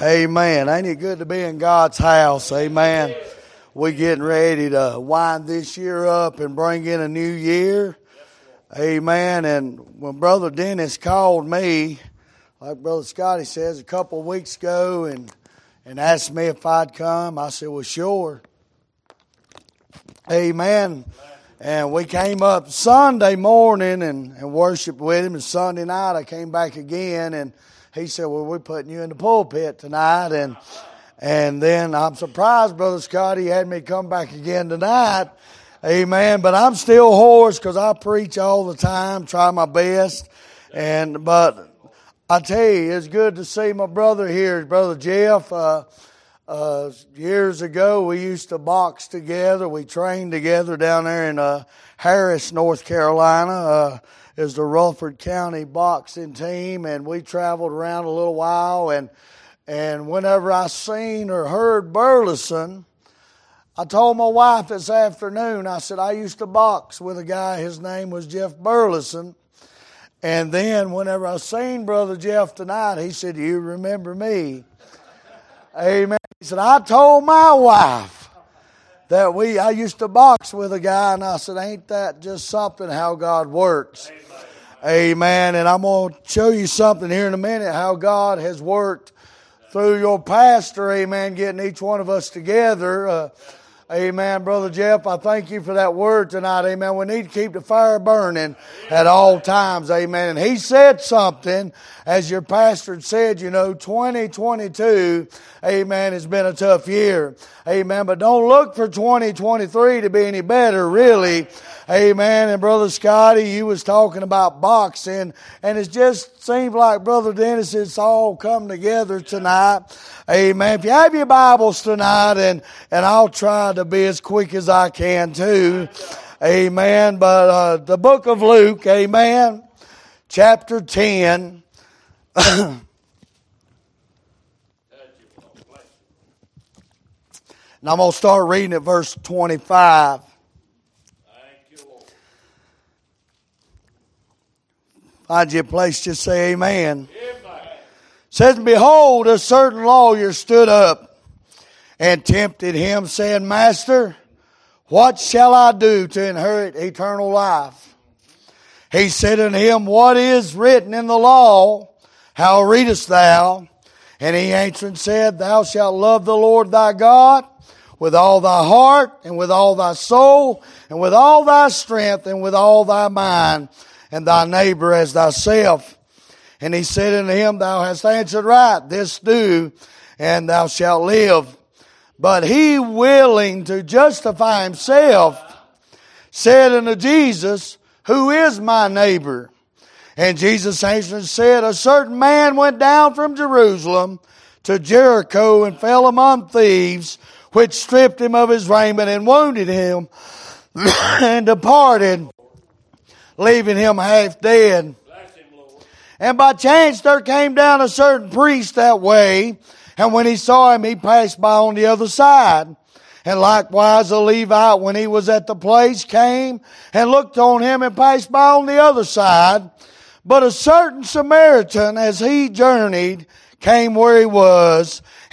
Amen. Ain't it good to be in God's house? Amen. We getting ready to wind this year up and bring in a new year. Amen. And when Brother Dennis called me, like Brother Scotty says, a couple of weeks ago and, and asked me if I'd come, I said, well, sure. Amen. And we came up Sunday morning and, and worshiped with him. And Sunday night I came back again and he said, "Well, we're putting you in the pulpit tonight," and and then I'm surprised, Brother Scott, he had me come back again tonight. Amen. But I'm still hoarse because I preach all the time, try my best, and but I tell you, it's good to see my brother here, Brother Jeff. Uh, uh, years ago, we used to box together. We trained together down there in uh, Harris, North Carolina. Is the Rutherford County boxing team, and we traveled around a little while. And and whenever I seen or heard Burleson, I told my wife this afternoon. I said I used to box with a guy. His name was Jeff Burleson. And then whenever I seen Brother Jeff tonight, he said, "You remember me?" Amen. He said, "I told my wife." That we I used to box with a guy and I said, Ain't that just something how God works? Amen. And I'm going to show you something here in a minute how God has worked through your pastor. Amen. Getting each one of us together. Uh, Amen, Brother Jeff. I thank you for that word tonight. Amen. We need to keep the fire burning at all times. Amen. And he said something, as your pastor said, you know, 2022, amen, has been a tough year. Amen. But don't look for 2023 to be any better, really. Amen. And Brother Scotty, you was talking about boxing, and it just seems like Brother Dennis, it's all come together tonight. Amen. If you have your Bibles tonight, and, and I'll try to be as quick as I can too. Amen. But uh, the book of Luke, amen, chapter 10. and I'm going to start reading at verse 25. Find you a place, just say amen. amen. Says, Behold, a certain lawyer stood up and tempted him, saying, Master, what shall I do to inherit eternal life? He said unto him, What is written in the law? How readest thou? And he answered and said, Thou shalt love the Lord thy God with all thy heart and with all thy soul and with all thy strength and with all thy mind and thy neighbor as thyself. And he said unto him, Thou hast answered right, this do, and thou shalt live. But he, willing to justify himself, said unto Jesus, Who is my neighbor? And Jesus answered and said, A certain man went down from Jerusalem to Jericho and fell among thieves, which stripped him of his raiment and wounded him and departed leaving him half dead. And by chance there came down a certain priest that way, and when he saw him, he passed by on the other side. And likewise a Levite, when he was at the place, came and looked on him and passed by on the other side. But a certain Samaritan, as he journeyed, came where he was.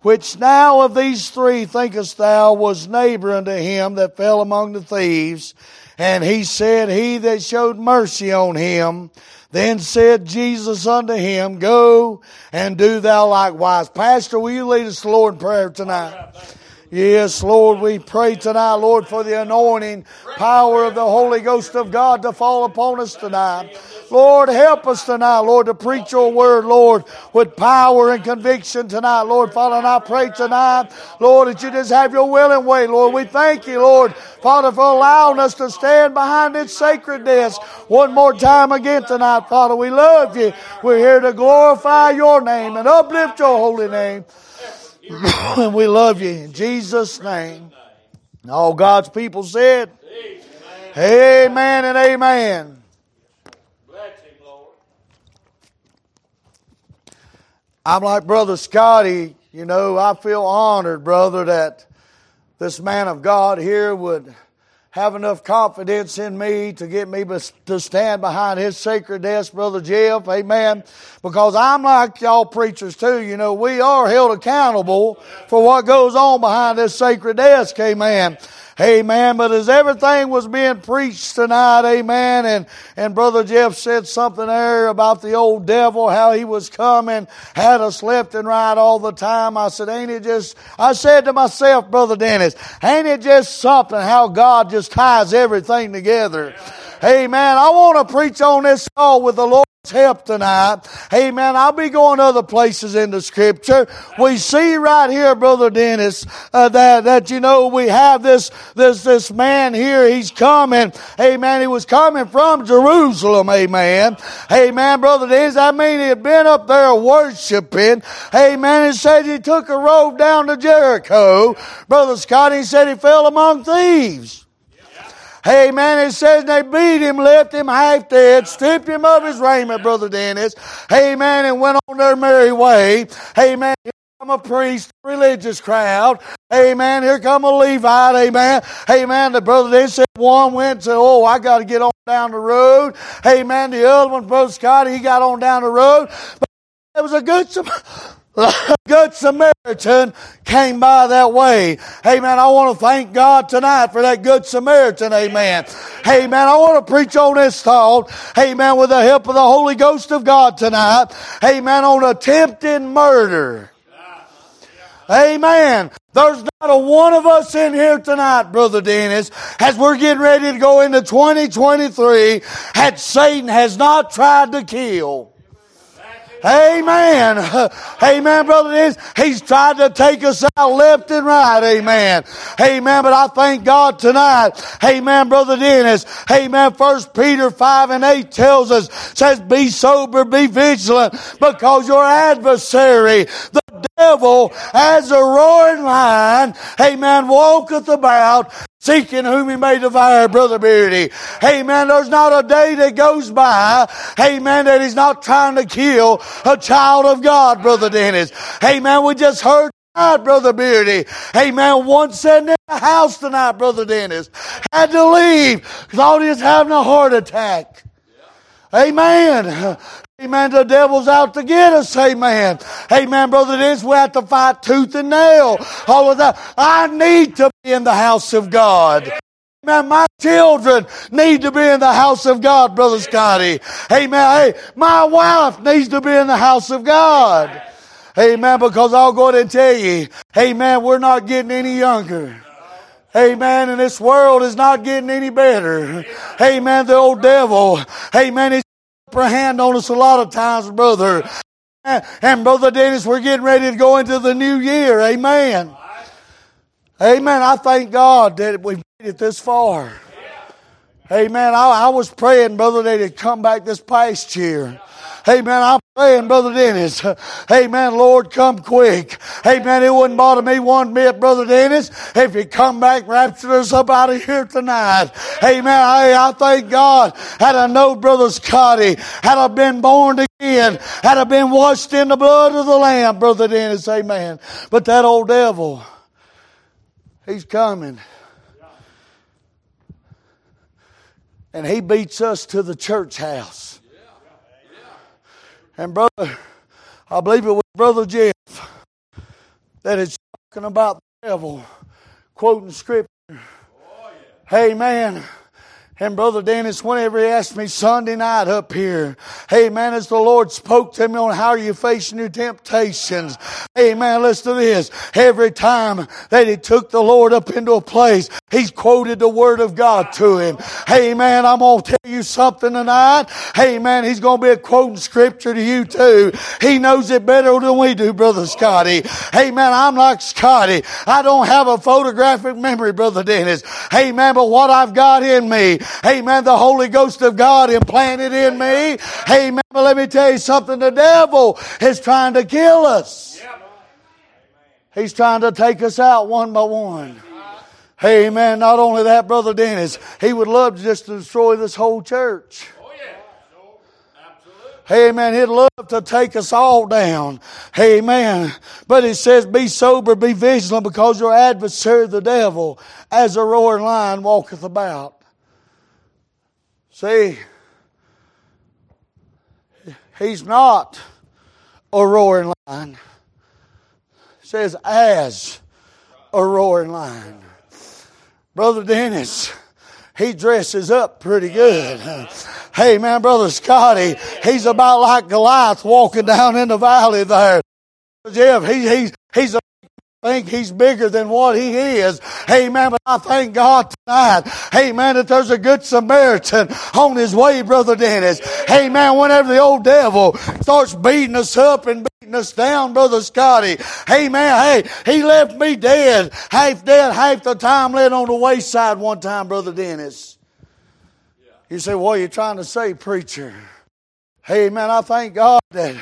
Which now of these three thinkest thou was neighbor unto him that fell among the thieves? And he said, He that showed mercy on him. Then said Jesus unto him, Go and do thou likewise. Pastor, will you lead us to Lord in prayer tonight? Yes, Lord, we pray tonight, Lord, for the anointing power of the Holy Ghost of God to fall upon us tonight. Lord, help us tonight, Lord, to preach your word, Lord, with power and conviction tonight, Lord. Father, and I pray tonight, Lord, that you just have your will and way, Lord. We thank you, Lord, Father, for allowing us to stand behind its sacredness one more time again tonight, Father. We love you. We're here to glorify your name and uplift your holy name. and we love you in Jesus' name. All God's people said, Amen, amen and amen. I'm like Brother Scotty, you know, I feel honored, brother, that this man of God here would have enough confidence in me to get me to stand behind his sacred desk, Brother Jeff. Amen. Because I'm like y'all preachers too. You know, we are held accountable for what goes on behind this sacred desk. Amen. Amen. But as everything was being preached tonight, amen, and, and Brother Jeff said something there about the old devil, how he was coming, had us left and right all the time. I said, ain't it just, I said to myself, Brother Dennis, ain't it just something how God just ties everything together? Amen. I want to preach on this all with the Lord help tonight. Amen. I'll be going other places in the scripture. We see right here, Brother Dennis, uh, that, that, you know, we have this, this, this man here. He's coming. Amen. He was coming from Jerusalem. Amen. Amen, Brother Dennis. I mean, he had been up there worshiping. Amen. And said he took a road down to Jericho. Brother Scott, he said he fell among thieves. Hey man, it says they beat him, left him half dead, stripped him of his raiment, Brother Dennis. Hey man, and went on their merry way. Hey man, come a priest, religious crowd. Man, here come a Levite. Amen. Man, the brother Dennis said one went to, oh, I got to get on down the road. Hey man, the other one, Brother Scotty, he got on down the road. But it was a good a good Samaritan came by that way. Amen. I want to thank God tonight for that good Samaritan. Amen. Amen. I want to preach on this thought. Amen. With the help of the Holy Ghost of God tonight. Amen. On attempted murder. Amen. There's not a one of us in here tonight, Brother Dennis, as we're getting ready to go into 2023, that Satan has not tried to kill. Amen. Amen, brother. Is he's tried to take us out left and right. Amen. Amen. But I thank God tonight. Amen, brother Dennis. Amen. First Peter 5 and 8 tells us, says, be sober, be vigilant, because your adversary, the devil, as a roaring lion, amen, walketh about, seeking whom he may devour, Brother Beardy. Amen. There's not a day that goes by, amen, that he's not trying to kill a child of God, Brother Dennis. Amen. We just heard tonight, Brother Beardy. Amen. One sitting in the house tonight, Brother Dennis. Had to leave. Thought he was having a heart attack. Amen. Amen. The devil's out to get us. Amen. Amen, brother. This we have to fight tooth and nail. All of that. I need to be in the house of God. Amen. My children need to be in the house of God, brother Scotty. Amen. Hey, my wife needs to be in the house of God. Amen. Because I'll go ahead and tell you, Amen, we're not getting any younger. Amen. And this world is not getting any better. Amen. The old devil. Amen. He's a hand on us a lot of times, brother. And brother Dennis, we're getting ready to go into the new year. Amen. Amen. I thank God that we've made it this far. Amen. I, I was praying, brother, that he'd come back this past year. Amen. I'm praying, Brother Dennis. Amen. Lord, come quick. Amen. It wouldn't bother me one bit, Brother Dennis, if you come back, rapture us up out of here tonight. Amen. Hey, I thank God. Had I known Brother Scotty, had I been born again, had I been washed in the blood of the Lamb, Brother Dennis. Amen. But that old devil, he's coming. And he beats us to the church house. And brother, I believe it was Brother Jeff that is talking about the devil, quoting scripture. Oh, yeah. Hey man, and Brother Dennis, whenever he asked me Sunday night up here, hey man, as the Lord spoke to me on how are you facing your temptations. Hey man, listen to this. Every time that he took the Lord up into a place, he's quoted the Word of God to him. Hey man, I'm going to tell you something tonight. Hey man, he's going to be quoting scripture to you too. He knows it better than we do, Brother Scotty. Hey man, I'm like Scotty. I don't have a photographic memory, Brother Dennis. Hey man, but what I've got in me, Amen. The Holy Ghost of God implanted in me. Amen. But let me tell you something. The devil is trying to kill us. He's trying to take us out one by one. Amen. Not only that, Brother Dennis, he would love just to destroy this whole church. Amen. He'd love to take us all down. Amen. But it says, be sober, be vigilant, because your adversary, the devil, as a roaring lion, walketh about. See, he's not a roaring lion. Says, as a roaring lion. Brother Dennis, he dresses up pretty good. Hey man, brother Scotty, he's about like Goliath walking down in the valley there. Jeff, he, he's, he's a think he's bigger than what he is. Amen. But I thank God tonight. Amen. That there's a good Samaritan on his way, Brother Dennis. Amen. Whenever the old devil starts beating us up and beating us down, Brother Scotty. Amen. Hey, he left me dead, half dead, half the time laying on the wayside one time, Brother Dennis. You say, what are you trying to say, preacher? Hey, man, I thank God that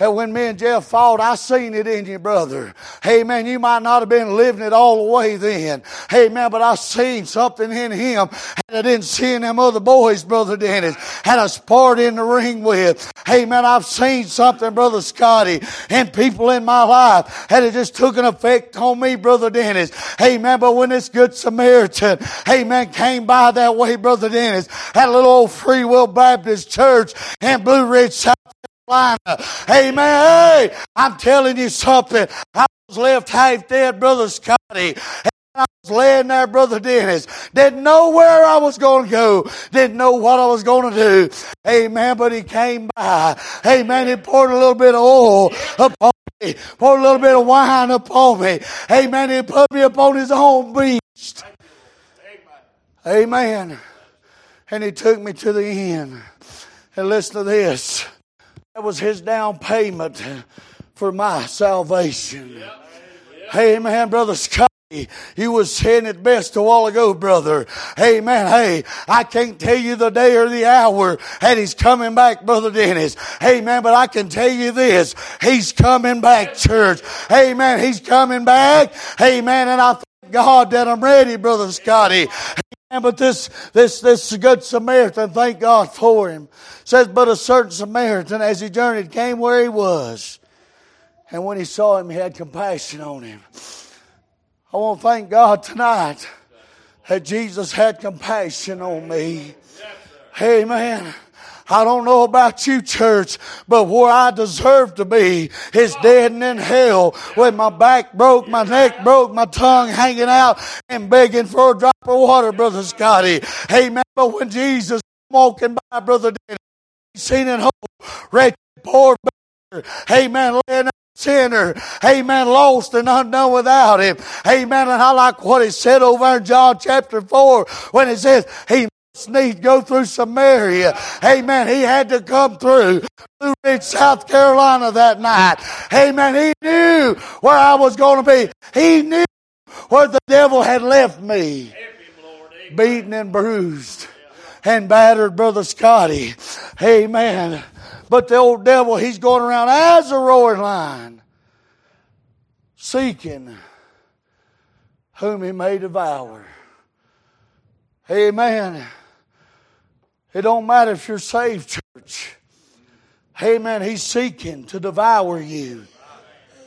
and when me and Jeff fought, I seen it in you, brother. Hey man, you might not have been living it all the way then. Hey man, but I seen something in him and I didn't see in them other boys, brother Dennis. Had a sport in the ring with. Hey man, I've seen something, brother Scotty, and people in my life had it just took an effect on me, brother Dennis. Hey man, but when this good Samaritan, hey man, came by that way, brother Dennis, had a little old Free Will Baptist church in Blue Ridge, South. Amen. Hey, I'm telling you something. I was left half dead, Brother Scotty. I was laying there, Brother Dennis. Didn't know where I was going to go. Didn't know what I was going to do. Amen. But he came by. Amen. He poured a little bit of oil upon me. Poured a little bit of wine upon me. Amen. He put me upon his own beast. Amen. And he took me to the end. And listen to this. That was his down payment for my salvation. Hey, man, Brother Scott. You was saying it best a while ago, brother. Hey man, hey, I can't tell you the day or the hour that he's coming back, brother Dennis. Hey man, but I can tell you this. He's coming back, church. Hey man, he's coming back. Hey man, and I thank God that I'm ready, brother Scotty. Hey, but this, this, this good Samaritan, thank God for him says, But a certain Samaritan, as he journeyed, came where he was. And when he saw him, he had compassion on him. I want to thank God tonight that Jesus had compassion on me. Amen. I don't know about you, church, but where I deserve to be is dead and in hell with my back broke, my neck broke, my tongue hanging out and begging for a drop of water, Brother Scotty. Amen. But when Jesus walking by, Brother Dennis, seen in hope, wretched, poor, amen, laying sinner, amen, lost and undone without him, amen. And I like what he said over in John chapter 4 when it says he need go through Samaria, amen. He had to come through, through Ridge, South Carolina that night, amen. He knew where I was going to be, he knew where the devil had left me, beaten and bruised and battered Brother Scotty. Amen. But the old devil, he's going around as a roaring lion, seeking whom he may devour. Amen. It don't matter if you're saved, church. Amen. He's seeking to devour you.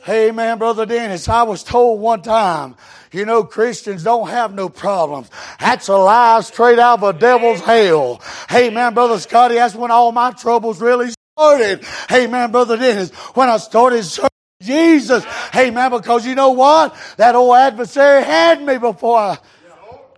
Amen, Brother Dennis. I was told one time you know, Christians don't have no problems. That's a lie straight out of a devil's hell. Hey man, Brother Scotty, that's when all my troubles really started. Hey man, Brother Dennis, when I started serving Jesus. Hey man, because you know what? That old adversary had me before I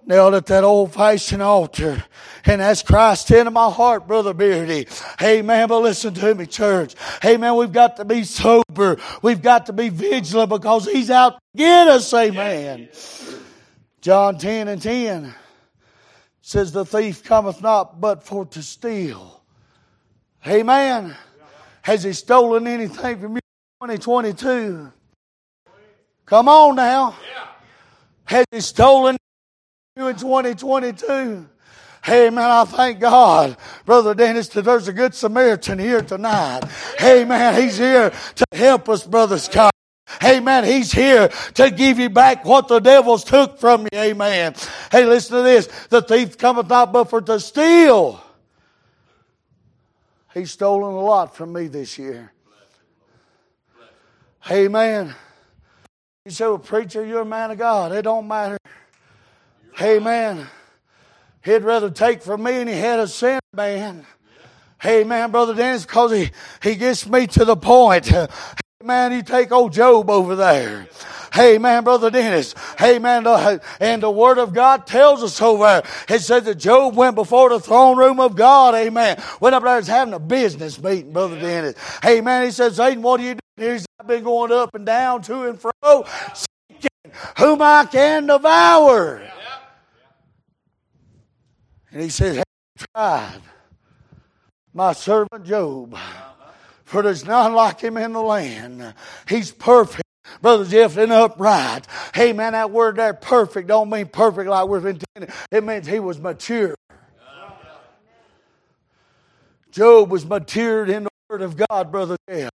nailed at that old fashioned altar. And that's Christ into my heart, Brother Beardy. Hey man, but listen to me, church. Hey man, we've got to be sober. We've got to be vigilant because He's out to get us, amen. John 10 and 10 says, The thief cometh not but for to steal. Amen. Has he stolen anything from you in 2022? Come on now. Has he stolen you in 2022? Hey man, I thank God, Brother Dennis, that there's a good Samaritan here tonight. Hey man, he's here to help us, Brother Scott. Amen. He's here to give you back what the devils took from you. Amen. Hey, listen to this. The thief cometh not but for to steal. He's stolen a lot from me this year. Hey Amen. You say, well, preacher, you're a man of God. It don't matter. Hey Amen. He'd rather take from me and he had a sin man. Hey man, Brother Dennis, because he, he gets me to the point. Hey man, you take old Job over there. Hey man, Brother Dennis. Hey man, and the Word of God tells us over there. It says that Job went before the throne room of God. Amen. Went up there and having a business meeting, Brother Dennis. Hey man, he said, Satan, what are you doing? I've been going up and down, to and fro, seeking whom I can devour. And he says, Have you tried my servant Job? For there's none like him in the land. He's perfect. Brother Jeff, and upright. Hey man, that word there, perfect, don't mean perfect like we're intended. It means he was mature. Job was matured in the word of God, Brother Jeff.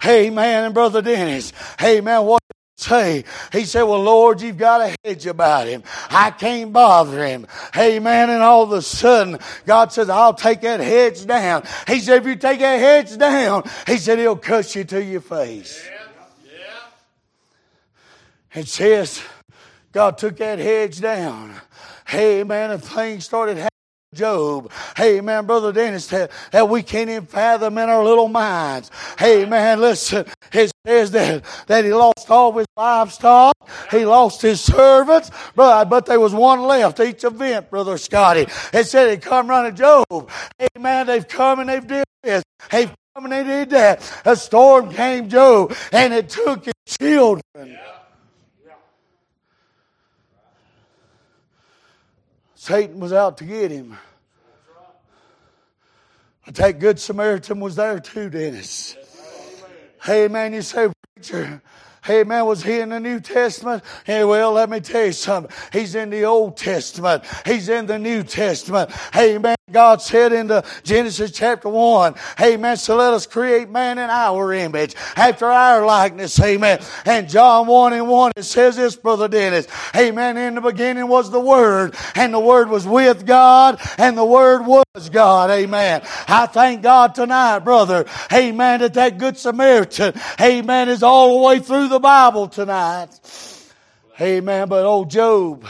Hey man, and Brother Dennis. Hey man, what say. He said, Well, Lord, you've got a hedge about him. I can't bother him. Amen. And all of a sudden, God says, I'll take that hedge down. He said, If you take that hedge down, he said, He'll cut you to your face. Yeah. Yeah. It says, God took that hedge down. Hey, man, And things started happening. Job. Hey, man, Brother Dennis, that, that we can't even fathom in our little minds. Hey, man, listen, it says that, that he lost all his livestock. He lost his servants, but, but there was one left each event, Brother Scotty. It said he come running Job. Hey, man, they've come and they've did this. They've come and they did that. A storm came, Job, and it took his children. Satan was out to get him. That Good Samaritan was there too, Dennis. Hey, man, you say, preacher, Hey man, was he in the New Testament? Hey, well, let me tell you something. He's in the Old Testament. He's in the New Testament. Hey man, God said in the Genesis chapter 1, Hey man, so let us create man in our image, after our likeness. Amen. And John 1 and 1, it says this, Brother Dennis. Amen. in the beginning was the Word, and the Word was with God, and the Word was God. Amen. I thank God tonight, brother. Amen, that that Good Samaritan, amen, is all the way through the Bible tonight. Amen. But old Job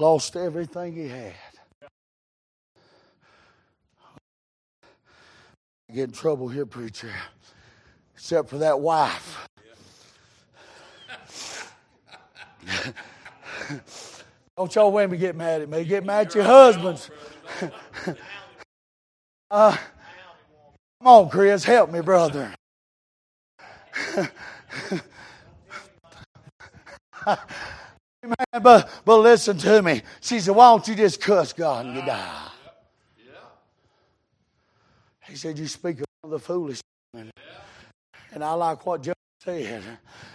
lost everything he had. Get in trouble here, preacher. Except for that wife. Don't y'all women get mad at me. Get mad at your husbands. uh, Come on, Chris, help me, brother. Man, but, but listen to me. She said, Why don't you just cuss God and you die? He said, You speak of the foolish. And I like what Job said.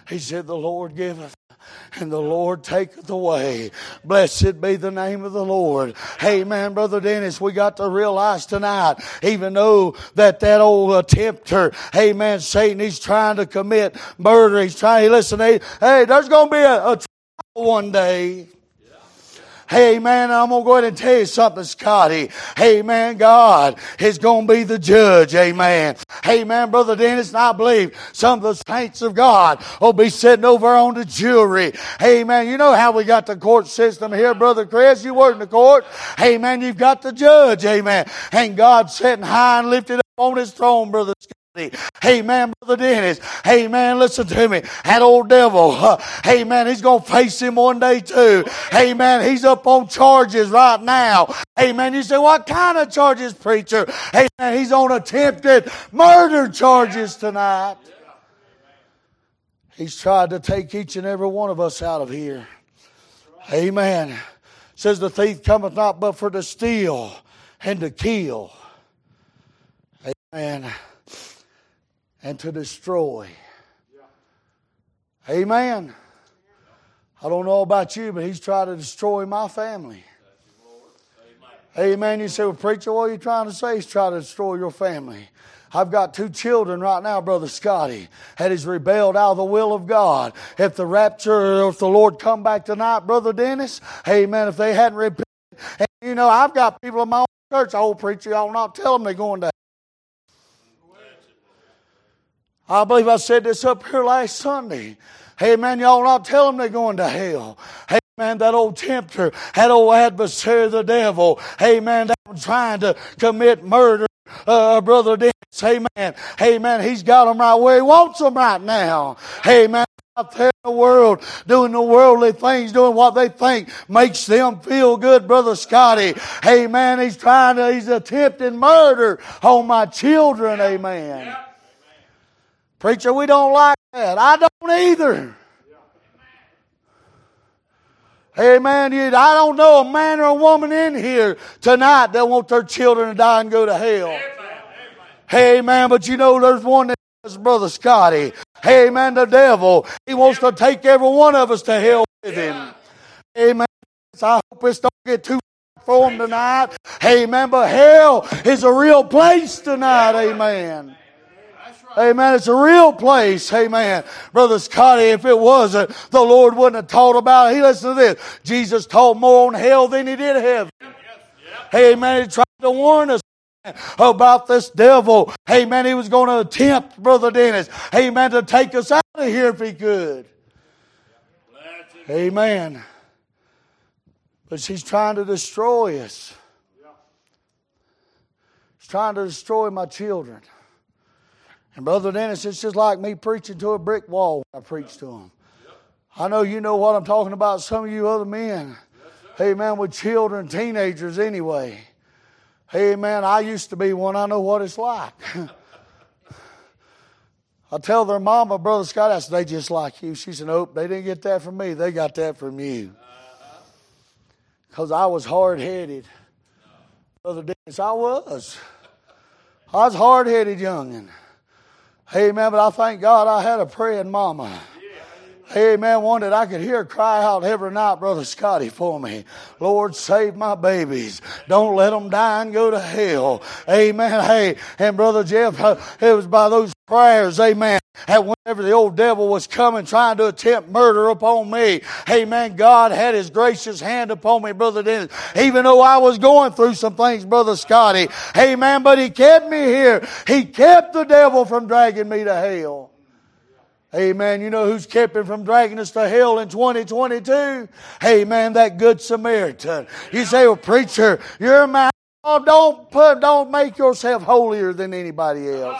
He said, The Lord giveth and the Lord taketh away. Blessed be the name of the Lord. Hey man, Brother Dennis, we got to realize tonight, even though that that old tempter, hey man, Satan, he's trying to commit murder. He's trying, listen, hey, hey there's going to be a, a one day. Hey man, I'm gonna go ahead and tell you something, Scotty. Hey man, God is gonna be the judge. Amen. Hey man, Brother Dennis, and I believe some of the saints of God will be sitting over on the jury. Hey man, you know how we got the court system here, Brother Chris. You work in the court. Hey man, you've got the judge. Amen. And God sitting high and lifted up on his throne, Brother Hey man, Brother Dennis. Hey man, listen to me. That old devil. Hey man, he's going to face him one day too. Hey man, he's up on charges right now. Hey man, you say, what kind of charges, preacher? Hey man, he's on attempted murder charges tonight. He's tried to take each and every one of us out of here. Amen. Says the thief cometh not but for to steal and to kill. Amen and to destroy. Amen. I don't know about you, but he's trying to destroy my family. Amen. You say, well, preacher, what are you trying to say? He's trying to destroy your family. I've got two children right now, Brother Scotty, that has rebelled out of the will of God. If the rapture, or if the Lord come back tonight, Brother Dennis, amen, if they hadn't repented, and you know, I've got people in my own church, old preacher, I'll not tell them they're going to I believe I said this up here last Sunday. Hey man, y'all not tell them they're going to hell. Hey man, that old tempter, that old adversary, the devil. Hey man, that one trying to commit murder. Uh, brother Dennis, hey man, hey man, he's got them right where he wants them right now. Hey man, out there in the world doing the worldly things, doing what they think makes them feel good, Brother Scotty. Hey man, he's trying to, he's attempting murder on my children, amen. Preacher, we don't like that. I don't either. Hey man, I don't know a man or a woman in here tonight that want their children to die and go to hell. Hey, man, but you know there's one that does, Brother Scotty. Hey, man, the devil. He wants to take every one of us to hell with him. Amen. I hope this don't get too for him tonight. Amen. But hell is a real place tonight. Amen. Amen. It's a real place. Amen. Brother Scotty, if it wasn't, the Lord wouldn't have taught about it. He listen to this. Jesus taught more on hell than he did heaven. Amen. He tried to warn us about this devil. Amen. He was going to attempt, Brother Dennis. Amen. To take us out of here if he could. Amen. But she's trying to destroy us. She's trying to destroy my children. And Brother Dennis, it's just like me preaching to a brick wall I preach to them. I know you know what I'm talking about, some of you other men. Hey, man, with children, teenagers anyway. Hey, man, I used to be one. I know what it's like. I tell their mama, Brother Scott, I said, they just like you. She said, nope, they didn't get that from me. They got that from you. Because I was hard headed. Brother Dennis, I was. I was hard headed youngin'. Amen. But I thank God I had a praying mama. Amen. One that I could hear cry out every night, Brother Scotty, for me. Lord, save my babies. Don't let them die and go to hell. Amen. Hey, and Brother Jeff, it was by those prayers, amen, and whenever the old devil was coming trying to attempt murder upon me, amen, God had his gracious hand upon me, Brother Dennis. Even though I was going through some things, Brother Scotty, amen, but he kept me here. He kept the devil from dragging me to hell. Amen. You know who's kept him from dragging us to hell in 2022? Amen. That good Samaritan. You say, well, preacher, you're a man. Oh, don't put, don't make yourself holier than anybody else.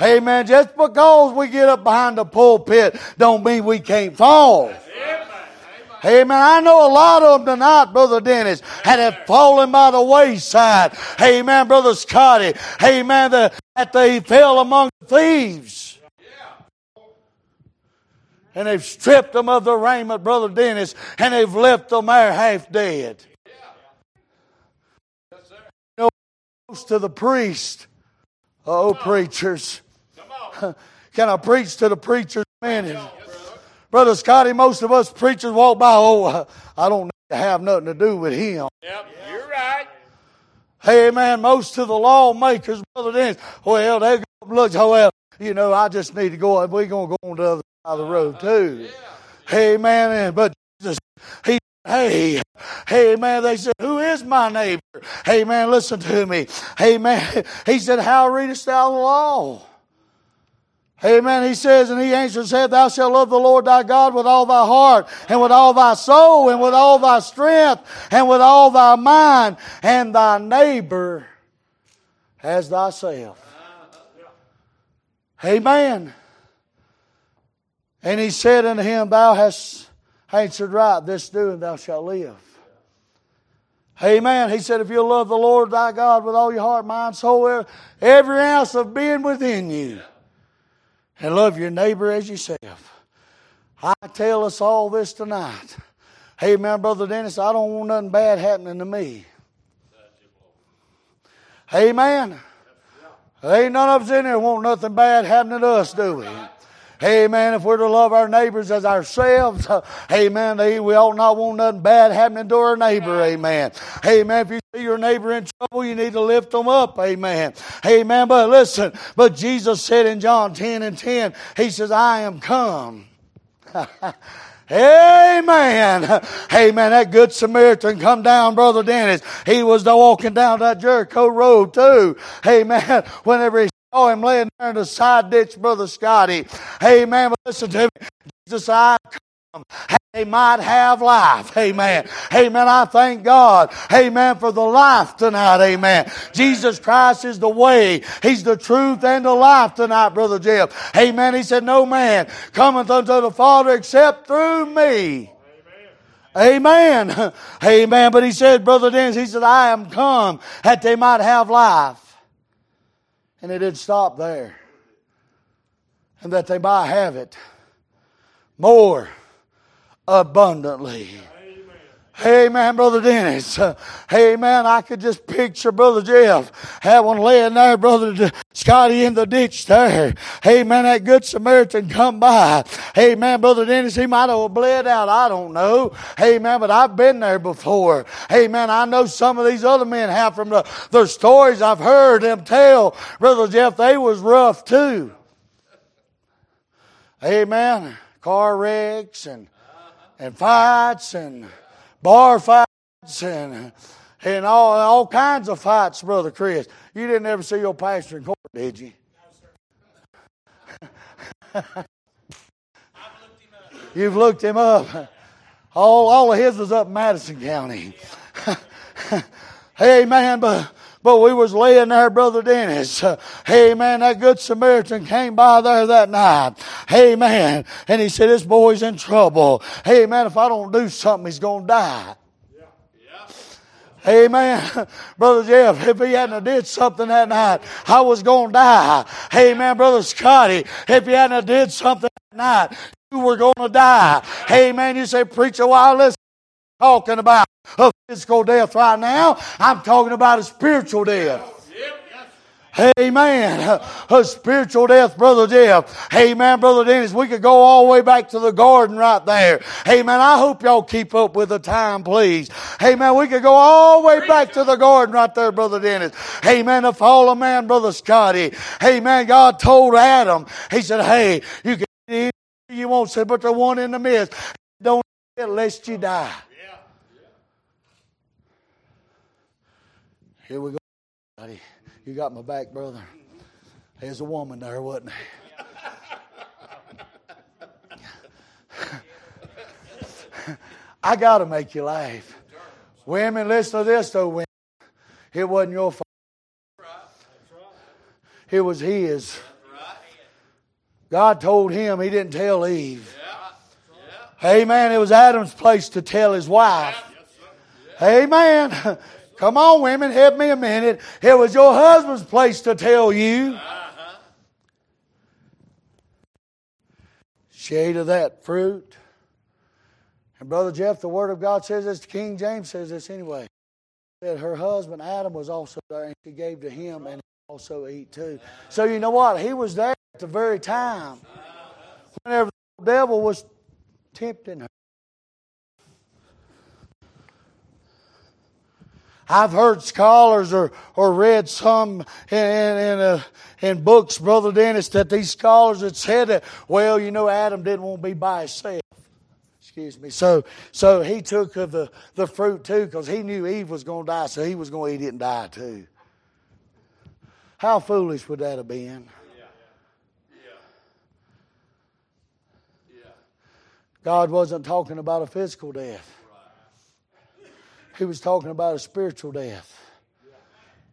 Amen. Just because we get up behind the pulpit don't mean we can't fall. Amen. I know a lot of them tonight, Brother Dennis, had have fallen by the wayside. Amen, Brother Scotty. Amen, that they fell among thieves. And they've stripped them of their raiment, Brother Dennis, and they've left them there half dead. Yeah, yes, You know, to the priest. Uh, oh, preachers. Can I preach to the preachers, man? Brother Scotty, most of us preachers walk by, oh, I don't need to have nothing to do with him. Yep, you're right. Hey, man, most of the lawmakers, Brother Dennis, well, they look, oh, well, you know, I just need to go, we're going to go on the other of the road, too. Hey, man, but Jesus, he Hey, hey, man, they said, Who is my neighbor? Hey, man, listen to me. Hey, man, he said, How readest thou the law? Amen. He says, and he answered said, Thou shalt love the Lord thy God with all thy heart, and with all thy soul, and with all thy strength, and with all thy mind, and thy neighbor as thyself. Amen. And he said unto him, Thou hast answered right, this do, and thou shalt live. Amen. He said, If you'll love the Lord thy God with all your heart, mind, soul, every ounce of being within you and love your neighbor as yourself. I tell us all this tonight. Man, Brother Dennis, I don't want nothing bad happening to me. Amen. There ain't none of us in there want nothing bad happening to us, do we? Amen. If we're to love our neighbors as ourselves, uh, amen. We ought not want nothing bad happening to our neighbor. Amen. Amen. If you see your neighbor in trouble, you need to lift them up. Amen. Amen. But listen, but Jesus said in John 10 and 10, He says, I am come. Amen. Amen. That good Samaritan come down, Brother Dennis. He was walking down that Jericho road too. Amen. Whenever he Oh, saw him laying there in the side ditch, Brother Scotty. Amen. But listen to me. Jesus, I come they might have life. Amen. Amen. I thank God. Amen. For the life tonight. Amen. Jesus Christ is the way. He's the truth and the life tonight, Brother Jeff. Amen. He said, No man cometh unto the Father except through me. Amen. Amen. Amen. But he said, Brother Dennis, he said, I am come that they might have life. And it didn't stop there. And that they might have it more abundantly. Hey man, Brother Dennis. Hey man, I could just picture Brother Jeff having laying there, Brother Scotty in the ditch there. Hey man, that good Samaritan come by. Hey man, Brother Dennis, he might have bled out. I don't know. Hey man, but I've been there before. Hey man, I know some of these other men have from the, stories I've heard them tell. Brother Jeff, they was rough too. Hey man, Car wrecks and and fights and bar fights and and all all kinds of fights, brother Chris. You didn't ever see your pastor in court, did you? No, You've looked him up. All all of his was up in Madison County. hey man, but but we was laying there, Brother Dennis. Hey man, that good Samaritan came by there that night. Hey man. And he said, this boy's in trouble. Hey man, if I don't do something, he's going to die. Amen. Brother Jeff, if he hadn't did something that night, I was going to die. Amen. Brother Scotty, if he hadn't did something that night, you were going to die. Amen. You say, preach a while, listen talking about a physical death right now. I'm talking about a spiritual death. Amen. A spiritual death, Brother Jeff. Amen, Brother Dennis. We could go all the way back to the garden right there. Amen. I hope y'all keep up with the time, please. Amen. We could go all the way back to the garden right there, Brother Dennis. Amen. The fall of man, Brother Scotty. Amen. God told Adam, He said, Hey, you can eat you won't say, but the one in the midst. Don't lest you die. Here we go, buddy. You got my back, brother. There's a woman there, wasn't there? I got to make you laugh. Women, listen to this, though, women. It wasn't your fault. It was his. God told him, he didn't tell Eve. Amen. It was Adam's place to tell his wife. Amen. Come on, women, help me a minute. It was your husband's place to tell you. Uh-huh. Shade of that fruit. And Brother Jeff, the Word of God says this, King James says this anyway. That her husband Adam was also there and she gave to him and he also eat too. So you know what? He was there at the very time whenever the devil was tempting her. I've heard scholars or, or read some in, in, uh, in books, Brother Dennis, that these scholars had said that, well, you know, Adam didn't want to be by himself. Excuse me. So, so he took of the, the fruit too because he knew Eve was going to die, so he was going to eat it and die too. How foolish would that have been? God wasn't talking about a physical death. He was talking about a spiritual death.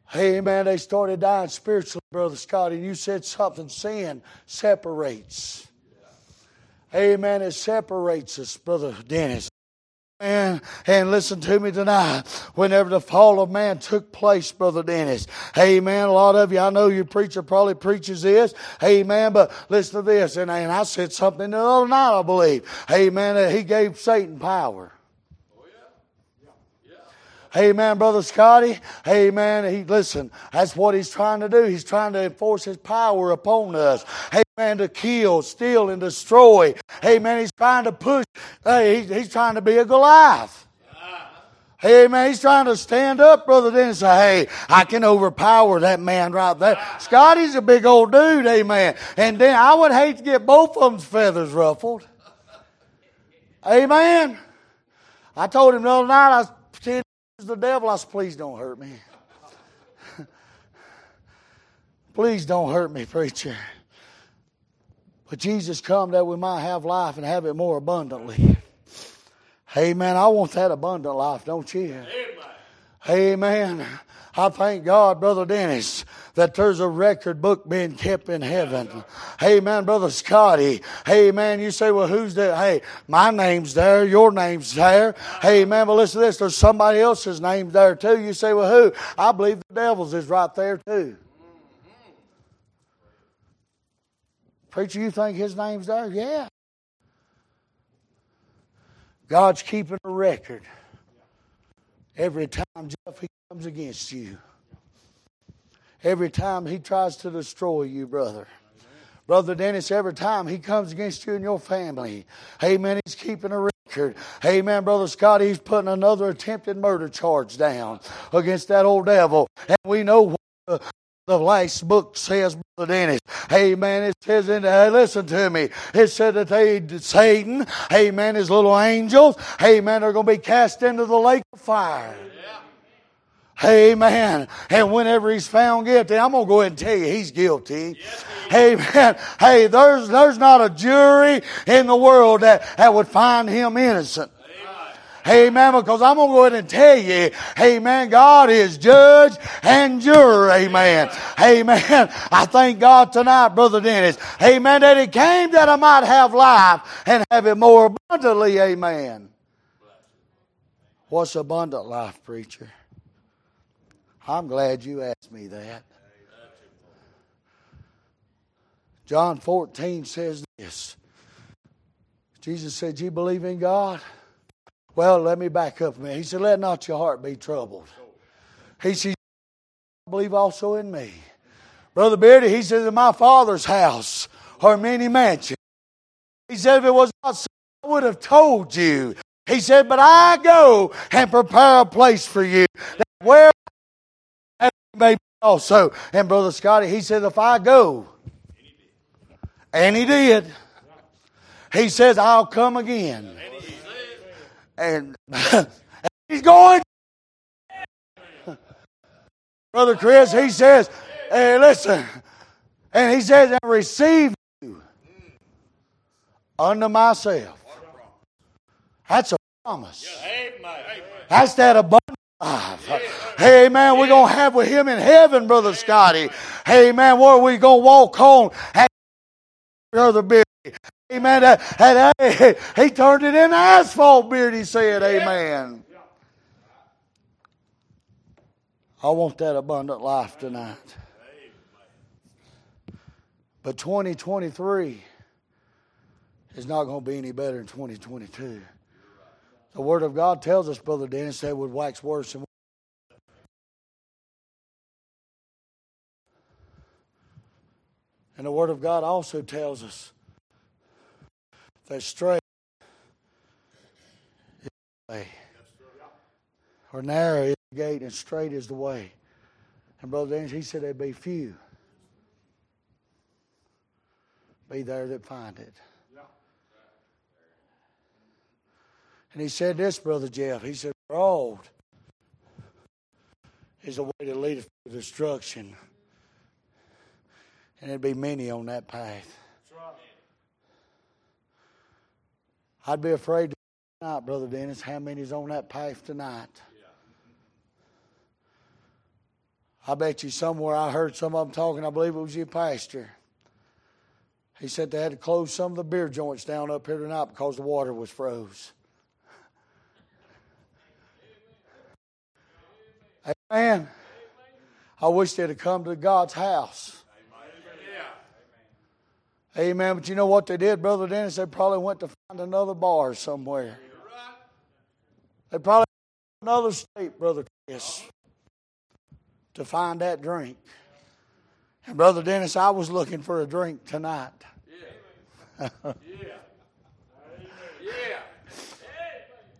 Hey, man, they started dying spiritually, Brother Scott, and you said something sin separates. Amen. It separates us, Brother Dennis. And, and listen to me tonight. Whenever the fall of man took place, Brother Dennis. Amen. A lot of you, I know your preacher probably preaches this. Amen. But listen to this. And, and I said something the other night, I believe. Amen. He gave Satan power. Amen, Brother Scotty. Amen. He listen, that's what he's trying to do. He's trying to enforce his power upon us. Amen. To kill, steal, and destroy. Amen. He's trying to push. Hey, he's, he's trying to be a Goliath. Hey, man, he's trying to stand up, Brother Dennis, say, hey, I can overpower that man right there. Scotty's a big old dude, amen. And then I would hate to get both of them's feathers ruffled. Amen. I told him the other night, I the devil. I said, please don't hurt me. please don't hurt me, preacher. But Jesus come that we might have life and have it more abundantly. Amen. I want that abundant life, don't you? Amen. Amen. I thank God, Brother Dennis, that there's a record book being kept in heaven. Amen, Brother Scotty. Hey, man, you say, well, who's there? Hey, my name's there. Your name's there. Hey, man, but listen to this. There's somebody else's name there too. You say, well, who? I believe the devil's is right there too. Preacher, you think his name's there? Yeah. God's keeping a record. Every time, Jeff, he comes against you. Every time he tries to destroy you, brother. Brother Dennis, every time he comes against you and your family, amen, he's keeping a record. Amen, Brother Scott, he's putting another attempted murder charge down against that old devil. And we know what the last book says, Brother Dennis. Amen. It says in there, listen to me. It said that they, Satan, amen, his little angels, amen, are going to be cast into the lake of fire. Amen. And whenever he's found guilty, I'm going to go ahead and tell you he's guilty. Amen. Hey, there's, there's not a jury in the world that, that would find him innocent. Amen. Because I'm going to go ahead and tell you, amen, God is judge and juror. Amen. Amen. I thank God tonight, Brother Dennis. Amen. That He came that I might have life and have it more abundantly. Amen. What's abundant life, preacher? I'm glad you asked me that. John 14 says this. Jesus said, You believe in God? Well, let me back up a minute. He said, Let not your heart be troubled. He said, Believe also in me. Brother Beardy, he says, In my father's house are many mansions. He said, If it was not so, I would have told you. He said, But I go and prepare a place for you. That where may be oh, also. And Brother Scotty, he said, If I go, and he did, he says, I'll come again and he's going. Brother Chris, he says, hey, listen, and he says, and receive you unto myself. That's a promise. That's that abundant life. Hey man, we're gonna have with him in heaven, brother Scotty. Hey man, where we gonna walk home? Brother Billy. Amen. That, that, hey, he turned it into asphalt beard, he said. Amen. I want that abundant life tonight. But 2023 is not going to be any better than 2022. The Word of God tells us, Brother Dennis, that would wax worse and worse. And the Word of God also tells us that straight is the way. Or narrow is the gate and straight is the way. And Brother Dennis, he said there'd be few. Be there that find it. And he said this, Brother Jeff. He said, Broad is a way to lead us to destruction. And there'd be many on that path. Right. I'd be afraid tonight, Brother Dennis, how many's on that path tonight. I bet you somewhere I heard some of them talking, I believe it was your pastor. He said they had to close some of the beer joints down up here tonight because the water was froze. Amen. I wish they'd have come to God's house. Amen. But you know what they did, Brother Dennis? They probably went to find another bar somewhere. They probably another state, Brother Chris, to find that drink. And Brother Dennis, I was looking for a drink tonight. Yeah. yeah. yeah.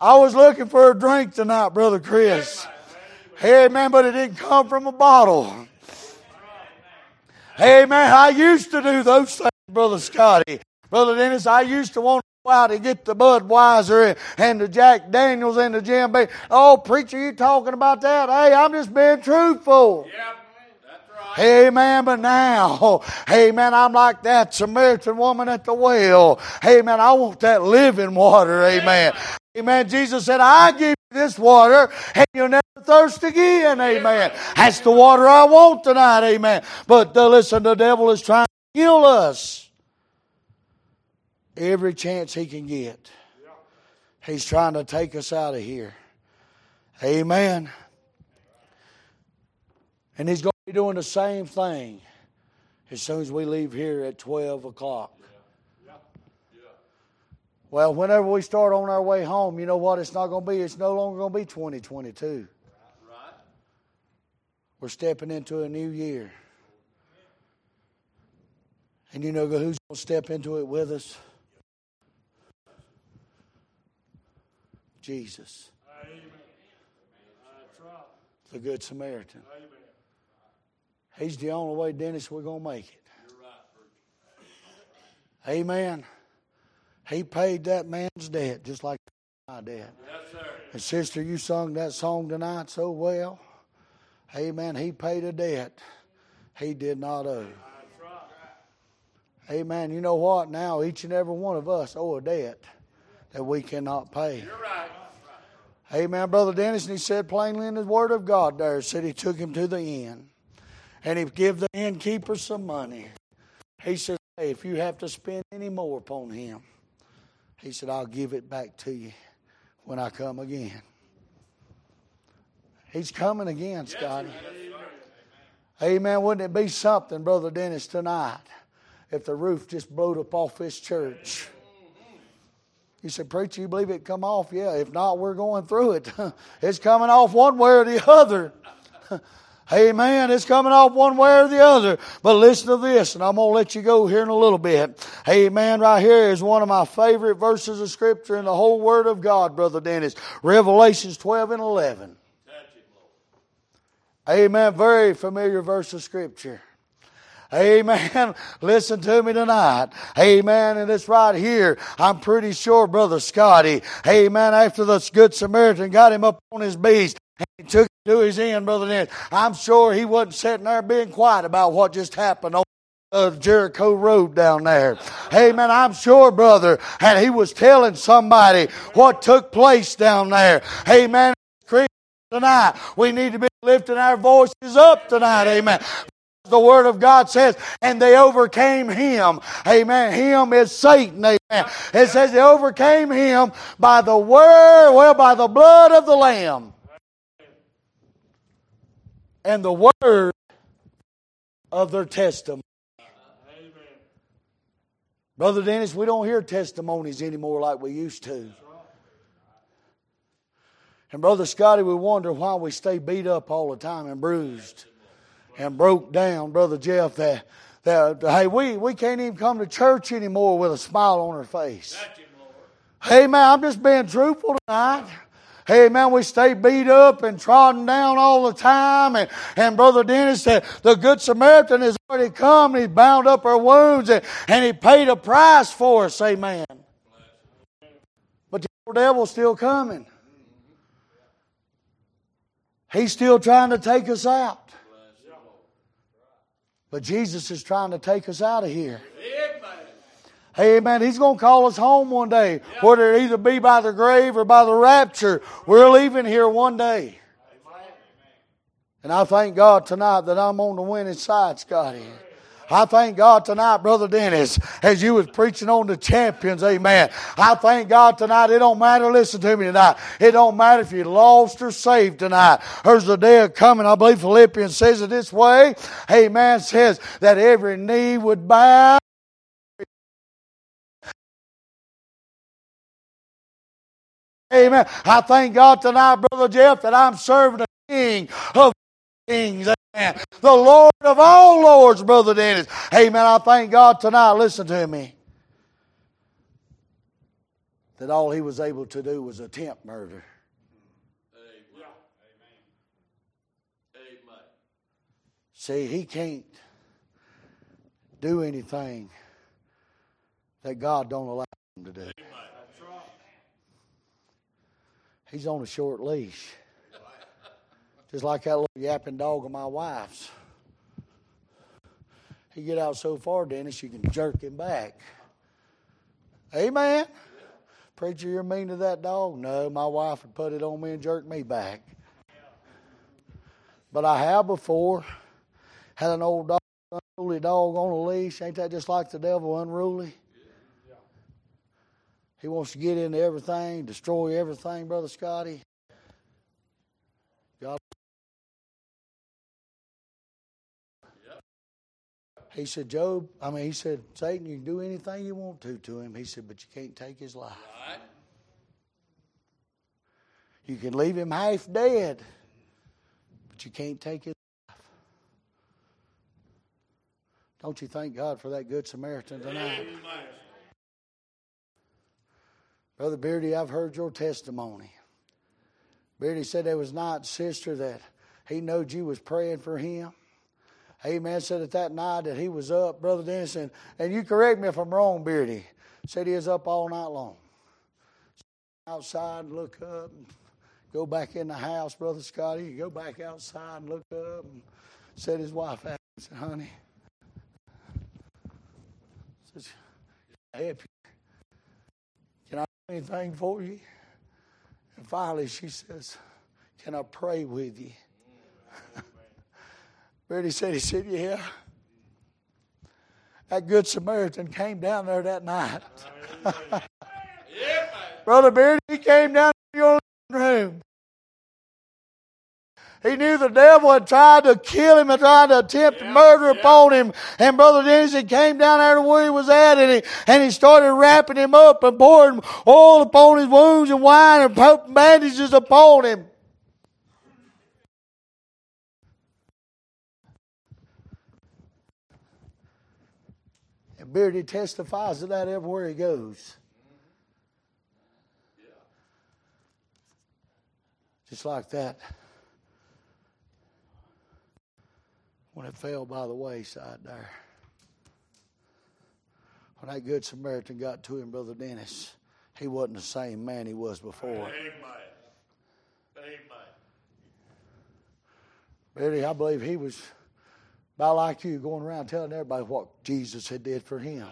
I was looking for a drink tonight, Brother Chris. Hey, man, but it didn't come from a bottle. Hey, man, I used to do those things, Brother Scotty. Brother Dennis, I used to want to go out and get the Budweiser and the Jack Daniels and the Jim Beam. Oh, preacher, you talking about that? Hey, I'm just being truthful. Yep. Hey man, but now, hey man, I'm like that Samaritan woman at the well. Hey man, I want that living water. Amen. Amen. Jesus said, I give you this water and you'll never thirst again. Amen. That's the water I want tonight. Amen. But uh, listen, the devil is trying to kill us every chance he can get. He's trying to take us out of here. Amen. And he's going to be doing the same thing as soon as we leave here at 12 o'clock. Well, whenever we start on our way home, you know what? It's not going to be. It's no longer going to be 2022. We're stepping into a new year. And you know who's going to step into it with us? Jesus. Amen. The Good Samaritan. Amen. He's the only way, Dennis, we're going to make it. Right, Amen. He paid that man's debt just like my debt. Yes, sir. And sister, you sung that song tonight so well. Amen. He paid a debt he did not owe. Amen. You know what? Now each and every one of us owe a debt that we cannot pay. You're right. Amen. Brother Dennis, and he said plainly in the Word of God there, said he took him to the inn. And he gave the innkeeper some money. He said, hey, if you have to spend any more upon him, he said, I'll give it back to you when I come again. He's coming again, Scotty. Amen. Wouldn't it be something, Brother Dennis, tonight if the roof just blowed up off this church? You said, Preacher, you believe it come off? Yeah. If not, we're going through it. it's coming off one way or the other. Amen. It's coming off one way or the other. But listen to this, and I'm going to let you go here in a little bit. Amen. Right here is one of my favorite verses of Scripture in the whole Word of God, Brother Dennis. Revelations 12 and 11. Amen. Very familiar verse of Scripture. Amen. Listen to me tonight. Amen. And it's right here. I'm pretty sure, Brother Scotty. Amen. After the Good Samaritan got him up on his beast, and he took to his end, Brother Dennis. I'm sure he wasn't sitting there being quiet about what just happened on uh, Jericho Road down there. Amen. I'm sure, brother, and he was telling somebody what took place down there. Amen. Tonight, we need to be lifting our voices up tonight. Amen. The Word of God says, and they overcame him. Amen. Him is Satan. Amen. It says they overcame him by the word, well, by the blood of the Lamb and the word of their testimony. Brother Dennis, we don't hear testimonies anymore like we used to. And Brother Scotty, we wonder why we stay beat up all the time and bruised and broke down. Brother Jeff, that, that hey, we, we can't even come to church anymore with a smile on our face. Hey man, I'm just being truthful tonight. Hey, man, we stay beat up and trodden down all the time. And, and Brother Dennis said, the Good Samaritan has already come and he bound up our wounds and, and he paid a price for us. Amen. But the devil's still coming. He's still trying to take us out. But Jesus is trying to take us out of here. Amen. He's going to call us home one day, whether it either be by the grave or by the rapture. We're leaving here one day. And I thank God tonight that I'm on the winning side, Scotty. I thank God tonight, Brother Dennis, as you was preaching on the champions, amen. I thank God tonight. It don't matter, listen to me tonight. It don't matter if you're lost or saved tonight. There's a day of coming. I believe Philippians says it this way. Amen. Says that every knee would bow Amen. I thank God tonight, Brother Jeff, that I'm serving a king of kings. Amen. The Lord of all lords, Brother Dennis. Amen. I thank God tonight. Listen to me. That all he was able to do was attempt murder. See, he can't do anything that God don't allow him to do. He's on a short leash. Just like that little yapping dog of my wife's. He get out so far, Dennis, you can jerk him back. Amen. Preacher, you're mean to that dog? No, my wife would put it on me and jerk me back. But I have before had an old dog, unruly dog on a leash. Ain't that just like the devil, unruly? He wants to get into everything, destroy everything, Brother Scotty. God. He said, Job, I mean, he said, Satan, you can do anything you want to to him. He said, but you can't take his life. Right. You can leave him half dead, but you can't take his life. Don't you thank God for that good Samaritan tonight? Amen. Brother Beardy, I've heard your testimony. Beardy said there was not sister, that he knowed you was praying for him. Amen. Said at that night that he was up, Brother Dennis, and, and you correct me if I'm wrong, Beardy. Said he was up all night long. Outside, and look up, and go back in the house, Brother Scotty. Go back outside and look up, and said his wife asked, said, honey, says, help you anything for you? And finally, she says, Can I pray with you? Beardy said, He said, Yeah. That Good Samaritan came down there that night. Brother Beardy, he came down to your room. He knew the devil had tried to kill him and tried to attempt yeah, murder yeah. upon him. And Brother Dennis he came down there to where he was at and he, and he started wrapping him up and pouring oil upon his wounds and wine and putting bandages upon him. Beardy testifies to that everywhere he goes. Just like that. when it fell by the wayside there. When that Good Samaritan got to him, Brother Dennis, he wasn't the same man he was before. Amen. Amen. I believe he was about like you, going around telling everybody what Jesus had did for him.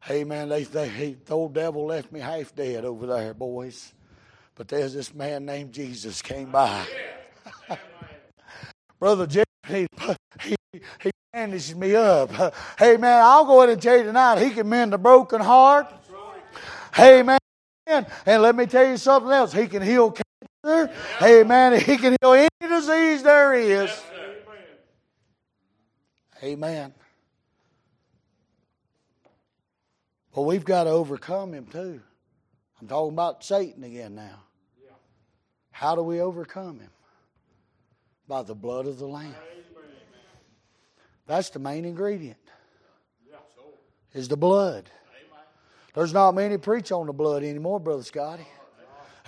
Hey man, they, they, he, the old devil left me half dead over there, boys. But there's this man named Jesus came by. Brother Jeff he, he, he bandages me up. Hey, man, I'll go ahead and tell you tonight, he can mend a broken heart. Hey, man. And let me tell you something else. He can heal cancer. Hey, man, he can heal any disease there is. Amen. But we've got to overcome him too. I'm talking about Satan again now. How do we overcome him? By the blood of the Lamb. That's the main ingredient. Is the blood. There's not many preach on the blood anymore, Brother Scotty.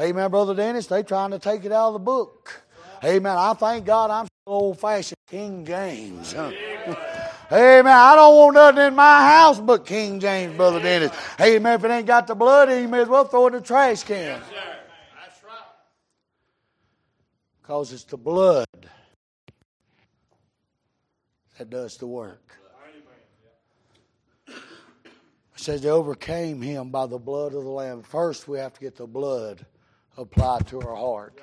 Amen, Brother Dennis. They trying to take it out of the book. Amen. I thank God I'm old fashioned King James. Huh? Amen. I don't want nothing in my house but King James, Brother Dennis. Amen. If it ain't got the blood, in you may as well throw it in the trash can. Yes, That's right. Because it's the blood that does the work. It says they overcame him by the blood of the Lamb. First, we have to get the blood applied to our heart.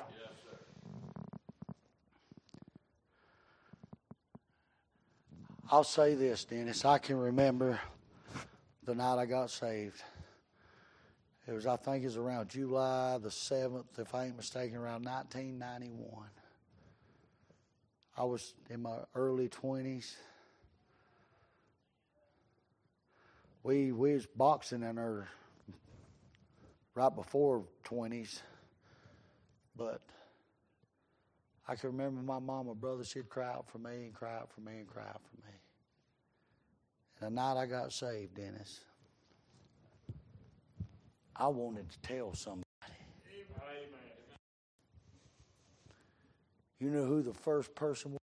I'll say this, Dennis. I can remember the night I got saved. It was, I think, it was around July the 7th, if I ain't mistaken, around 1991. I was in my early 20s. We, we was boxing in our right before 20s. But I can remember my mom brother, she'd cry out for me and cry out for me and cry out for me. And the night I got saved, Dennis, I wanted to tell somebody. You know who the first person was?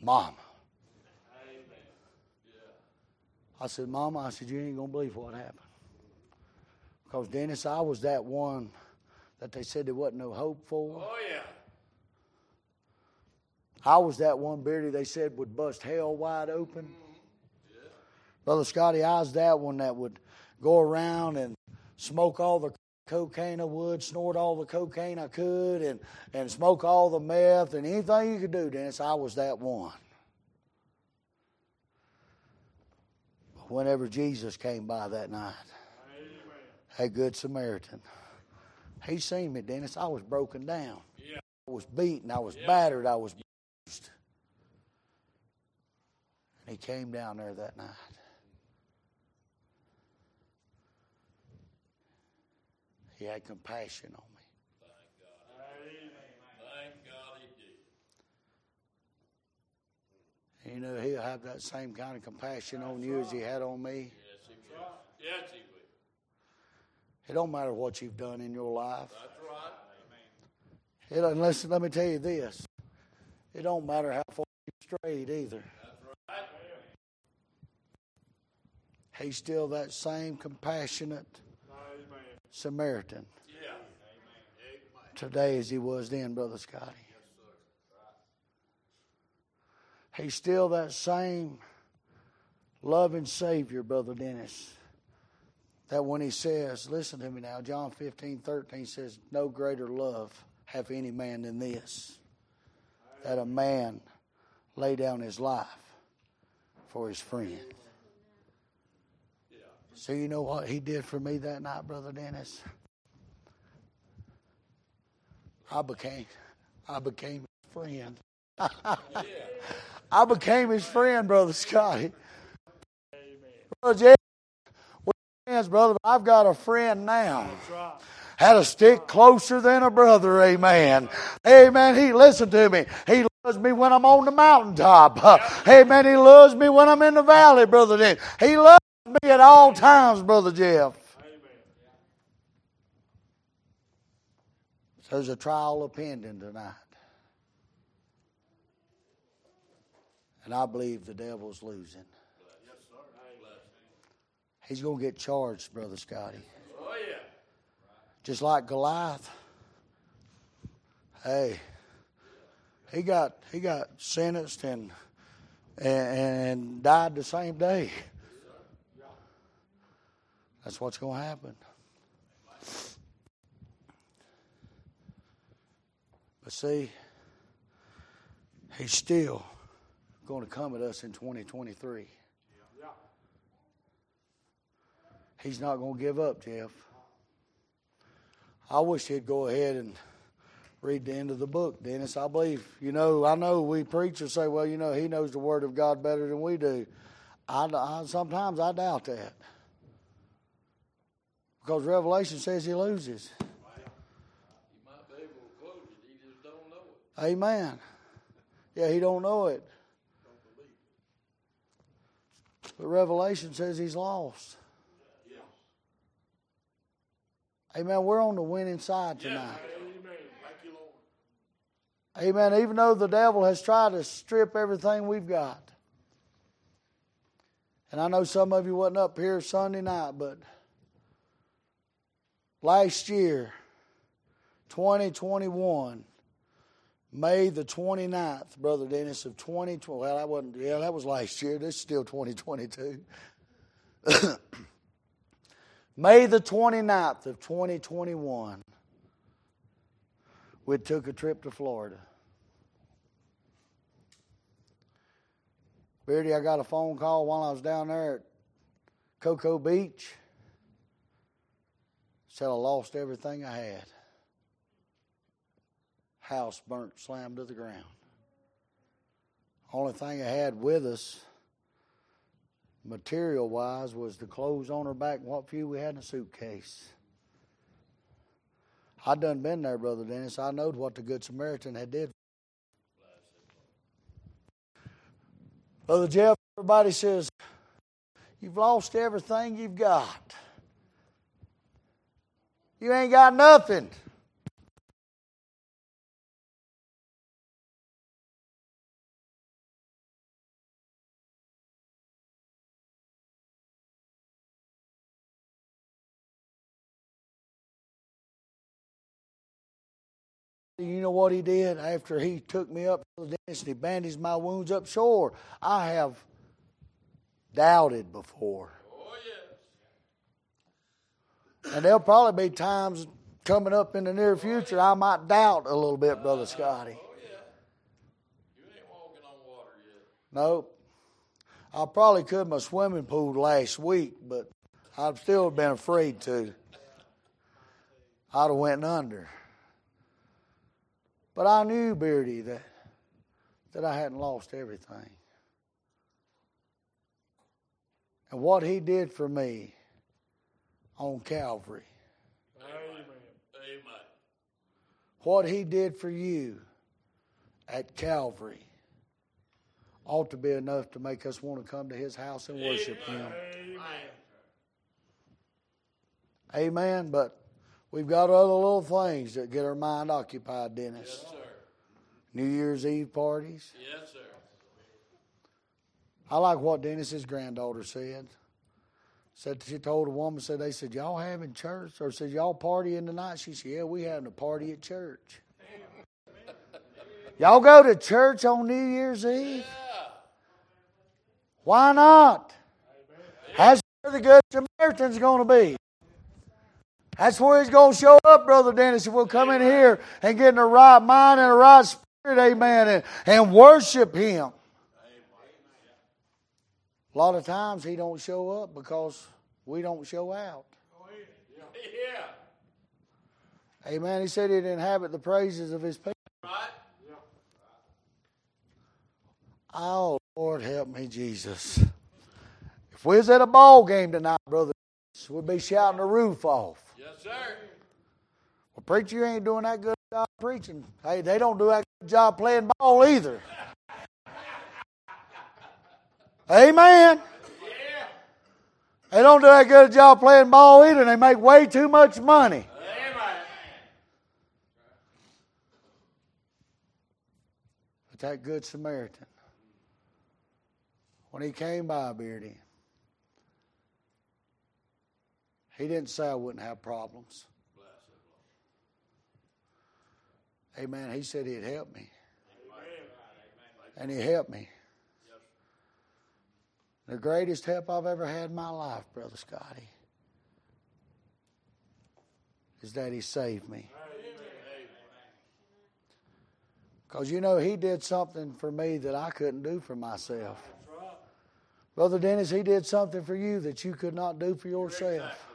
Mama. I said, Mama, I said, you ain't going to believe what happened. Because, Dennis, I was that one that they said there wasn't no hope for. Oh, yeah. I was that one, Beardy, they said would bust hell wide open. Brother Scotty, I was that one that would go around and smoke all the cocaine I would, snort all the cocaine I could, and, and smoke all the meth and anything you could do, Dennis. I was that one. Whenever Jesus came by that night, a good Samaritan, he seen me, Dennis. I was broken down. Yeah. I was beaten. I was battered. I was bruised. And he came down there that night. He had compassion on me. Thank God he did. You know, he'll have that same kind of compassion on you as he had on me. Yes, he will. Yes, he will. It don't matter what you've done in your life. That's right. It, don't- listen, let me tell you this. It don't matter how far you've strayed either. That's right. He's still that same compassionate Samaritan Yeah. today as he was then, Brother Scotty. He's still that same loving Savior, Brother Dennis. That when he says, listen to me now, John 15, 13 says, No greater love hath any man than this, that a man lay down his life for his friend. So you know what he did for me that night, Brother Dennis? I became I became his friend. I became his friend, Brother Scotty. Brother Jay, we're friends, brother, but I've got a friend now. Had to stick closer than a brother, amen. Amen. He listened to me. He loves me when I'm on the mountaintop. Amen. He loves me when I'm in the valley, brother. He loves me at all times, brother Jeff. There's a trial of pending tonight. And I believe the devil's losing. He's going to get charged, Brother Scotty. Oh, yeah. Just like Goliath. Hey, he got he got sentenced and and, and died the same day. That's what's going to happen. But see, he's still going to come at us in 2023. He's not going to give up, Jeff. I wish he'd go ahead and read the end of the book, Dennis. I believe, you know, I know we preachers say, well, you know, he knows the Word of God better than we do. I, I sometimes I doubt that because Revelation says he loses. He might be able to close it. He don't know it. Amen. Yeah, he don't know it. But Revelation says he's lost. Amen. We're on the winning side tonight. Amen. Even though the devil has tried to strip everything we've got. And I know some of you wasn't up here Sunday night, but last year, 2021, May the 29th, Brother Dennis, of 2020. Well, that wasn't, yeah, that was last year. This is still 2022. May the 29th of 2021, we took a trip to Florida. Beardy, I got a phone call while I was down there at Cocoa Beach. Said I lost everything I had. House burnt, slammed to the ground. Only thing I had with us material wise was the clothes on her back and what few we had in a suitcase. I done been there, Brother Dennis. I knowed what the Good Samaritan had did. Brother Jeff, everybody says, You've lost everything you've got. You ain't got nothing. You know what he did after he took me up to the dentist and he bandaged my wounds up? Sure, I have doubted before. Oh, yes. And there'll probably be times coming up in the near future I might doubt a little bit, Brother Scotty. Oh, yeah. You ain't walking on water yet. Nope. I probably could my swimming pool last week, but I've still been afraid to. I'd have went under. But I knew, Beardy, that, that I hadn't lost everything. And what he did for me on Calvary, Amen. Amen. what he did for you at Calvary, ought to be enough to make us want to come to his house and worship him. Amen. Amen. But we've got other little things that get our mind occupied, Dennis. Yes, sir. New Year's Eve parties. Yes, sir. I like what Dennis's granddaughter said. Said she told a woman, said they said, Y'all having church? Or said, Y'all partying tonight? She said, Yeah, we having a party at church. Y'all go to church on New Year's Eve? Yeah. Why not? That's where the Good Samaritan's going to be. That's where he's going to show up, Brother Dennis, if we'll come in here and get in the right mind and the right spirit, amen, and, and worship him. A lot of times he don't show up because we don't show out. Oh, yeah. yeah. Amen. He said he'd inhabit the praises of his people. Right? Yeah. Oh, Lord, help me, Jesus. If we was at a ball game tonight, Brother, we'd be shouting the roof off. Yes, sir. Well, preacher, you ain't doing that good job preaching. Hey, they don't do that good job playing ball either. Amen. They don't do that good a job playing ball either. They make way too much money. Amen. But that good Samaritan, when he came by, Beardy, he didn't say I wouldn't have problems. Amen. He said he'd help me. And he helped me. The greatest help I've ever had in my life, Brother Scotty, is that he saved me. Because you know, he did something for me that I couldn't do for myself. Brother Dennis, he did something for you that you could not do for yourself.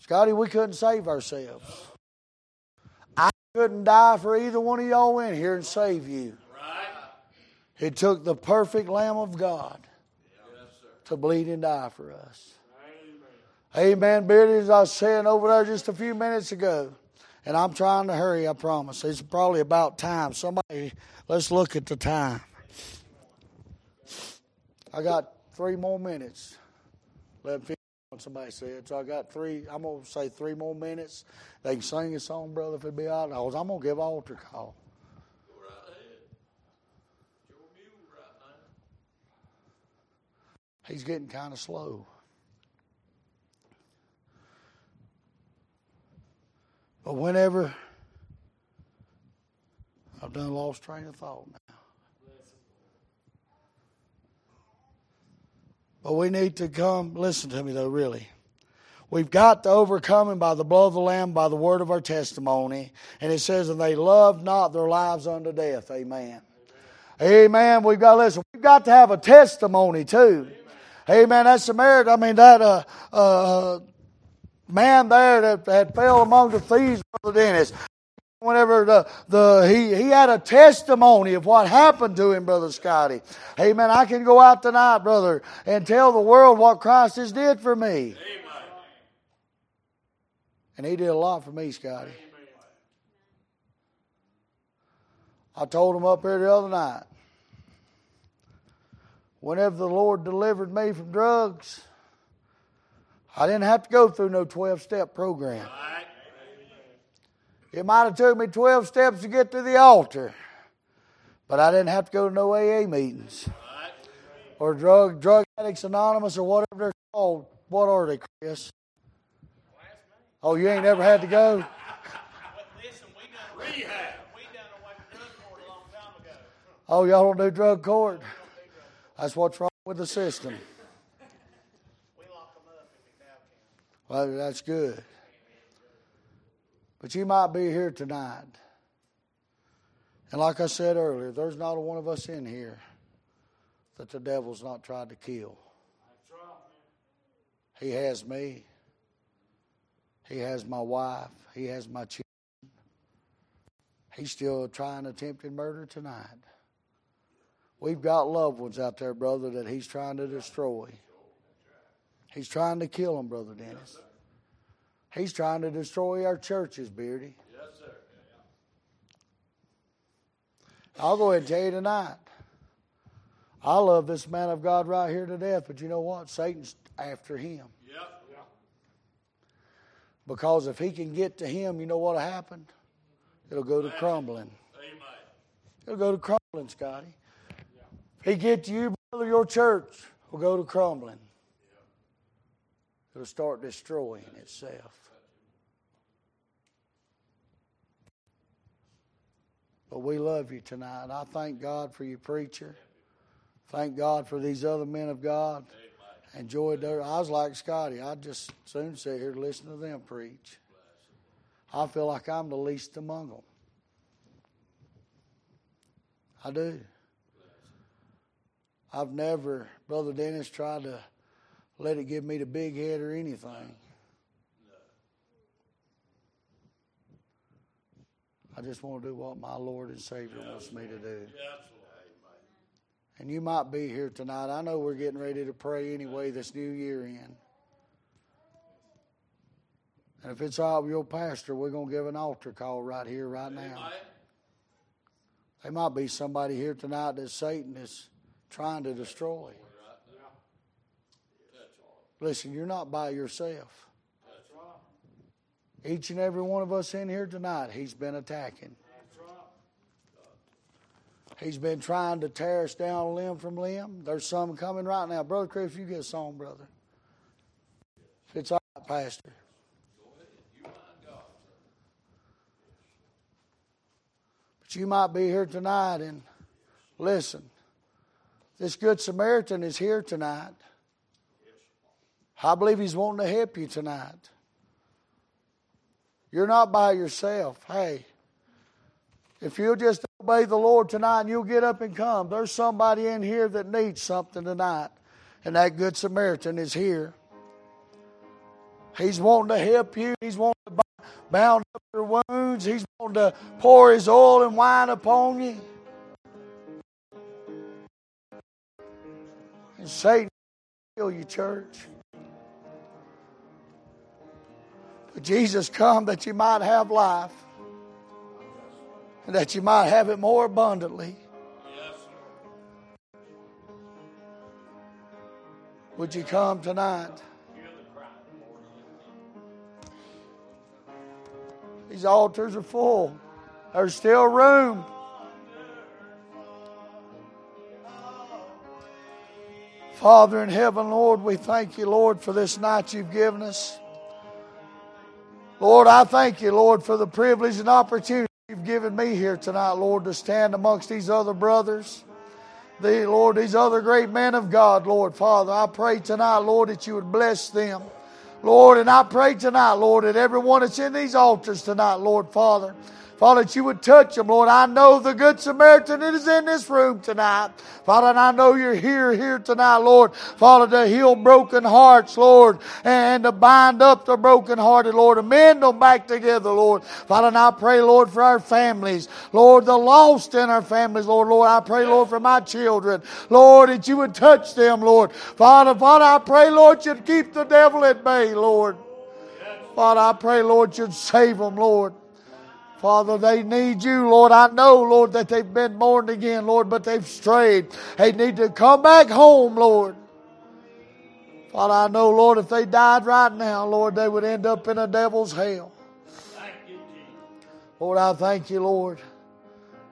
Scotty, we couldn't save ourselves. I couldn't die for either one of y'all in here and save you. It took the perfect Lamb of God Yes, to bleed and die for us. Amen, Beardy, as I was saying over there just a few minutes ago. And I'm trying to hurry, I promise. It's probably about time. Somebody, let's look at the time. I got three more minutes. 11 what somebody said. So I got three, I'm going to say three more minutes. They can sing a song, brother, if it be right. I'm going to give altar call. Go right ahead. Your mule right now. He's getting kind of slow. But whenever I've done a lost train of thought now. But we need to come, listen to me though, really. We've got to overcome him by the blood of the Lamb, by the word of our testimony. And it says, and they loved not their lives unto death. Amen. Amen. We've got to listen. We've got to have a testimony too. Amen. That Samaritan, I mean, that uh, uh, man there that had fell among the thieves, Brother Dennis, whenever the, the he, he had a testimony of what happened to him, Brother Scotty. Amen. I can go out tonight, brother, and tell the world what Christ has did for me. Amen. And he did a lot for me, Scotty. I told him up here the other night. Whenever the Lord delivered me from drugs, I didn't have to go through no 12 step program. It might have took me 12 steps to get to the altar, but I didn't have to go to no AA meetings or drug drug addicts anonymous or whatever they're called. What are they, Chris? Oh, you ain't never had to go. Oh, y'all don't do drug court? That's what's wrong with the system. We lock them up, and we have. Well, that's good. But you might be here tonight. And like I said earlier, there's not a one of us in here that the devil's not tried to kill. He has me. He has my wife. He has my children. He's still trying attempted murder tonight. We've got loved ones out there, brother, that he's trying to destroy. He's trying to kill them, Brother Dennis. He's trying to destroy our churches, Beardy. Yes, sir. I'll go ahead and tell you tonight. I love this man of God right here to death, but you know what? Satan's after him. Yep. Because if he can get to him, you know what'll happen? It'll go to crumbling. Amen. It'll go to crumbling, Scotty. He get to you, brother, your church will go to crumbling. It'll start destroying itself. But we love you tonight. I thank God for you, preacher. Thank God for these other men of God. Enjoyed their. I was like Scotty. I just soon sit here to listen to them preach. I feel like I'm the least among them. I do. I've never, Brother Dennis, tried to let it give me the big head or anything. I just want to do what my Lord and Savior wants me to do. And you might be here tonight. I know we're getting ready to pray anyway this new year in. And if it's all your pastor, we're going to give an altar call right here, right now. There might be somebody here tonight that Satan is trying to destroy. Listen, you're not by yourself. Each and every one of us in here tonight, he's been attacking. He's been trying to tear us down limb from limb. There's some coming right now. Brother Chris, you get a song, brother. It's all right, Pastor. But you might be here tonight and listen. This Good Samaritan is here tonight. I believe he's wanting to help you tonight. You're not by yourself. Hey, if you'll just obey the Lord tonight and you'll get up and come, there's somebody in here that needs something tonight. And that Good Samaritan is here. He's wanting to help you. He's wanting to bound up your wounds. He's wanting to pour his oil and wine upon you. And Satan kill you, church. But Jesus come that you might have life and that you might have it more abundantly. Would you come tonight? These altars are full. There's still room. Father in heaven, Lord, we thank you, Lord, for this night you've given us. Lord, I thank you, Lord, for the privilege and opportunity you've given me here tonight, Lord, to stand amongst these other brothers. The Lord, these other great men of God, Lord, Father, I pray tonight, Lord, that you would bless them. Lord, and I pray tonight, Lord, that everyone that's in these altars tonight, Lord, Father, Father, that you would touch them, Lord. I know the Good Samaritan is in this room tonight. Father, and I know you're here, here tonight, Lord. Father, to heal broken hearts, Lord, and to bind up the brokenhearted, Lord, and mend them back together, Lord. Father, and I pray, Lord, for our families. Lord, the lost in our families, Lord. Lord, I pray, Lord, for my children. Lord, that you would touch them, Lord. Father, Father, I pray, Lord, you'd keep the devil at bay, Lord. Father, I pray, Lord, you'd save them, Lord. Father, they need you, Lord. I know, Lord, that they've been born again, Lord, but they've strayed. They need to come back home, Lord. Father, I know, Lord, if they died right now, Lord, they would end up in a devil's hell. Lord, I thank you, Lord,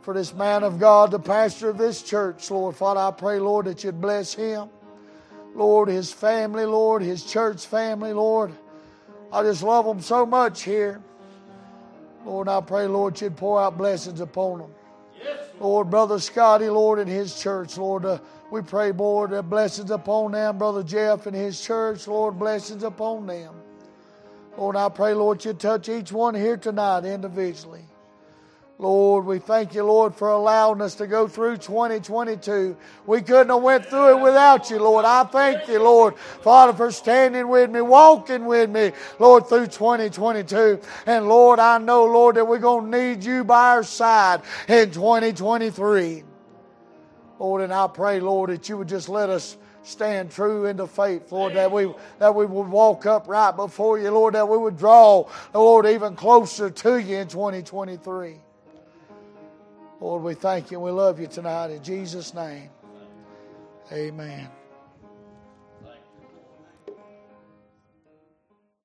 for this man of God, the pastor of this church, Lord. Father, I pray, Lord, that you'd bless him. Lord, his family, Lord, his church family, Lord. I just love them so much here. Lord, I pray, Lord, you'd pour out blessings upon them. Yes. Lord, Brother Scotty, Lord, and his church, Lord, uh, we pray, Lord, uh, blessings upon them. Brother Jeff and his church, Lord, blessings upon them. Lord, I pray, Lord, you touch each one here tonight individually. Lord, we thank you, Lord, for allowing us to go through 2022. We couldn't have went through it without you, Lord. I thank you, Lord, Father, for standing with me, walking with me, Lord, through 2022. And Lord, I know, Lord, that we're going to need you by our side in 2023. Lord, and I pray, Lord, that you would just let us stand true in the faith, Lord, that we that we would walk up right before you, Lord, that we would draw, Lord, even closer to you in 2023. Lord, we thank you and we love you tonight in Jesus' name. Amen.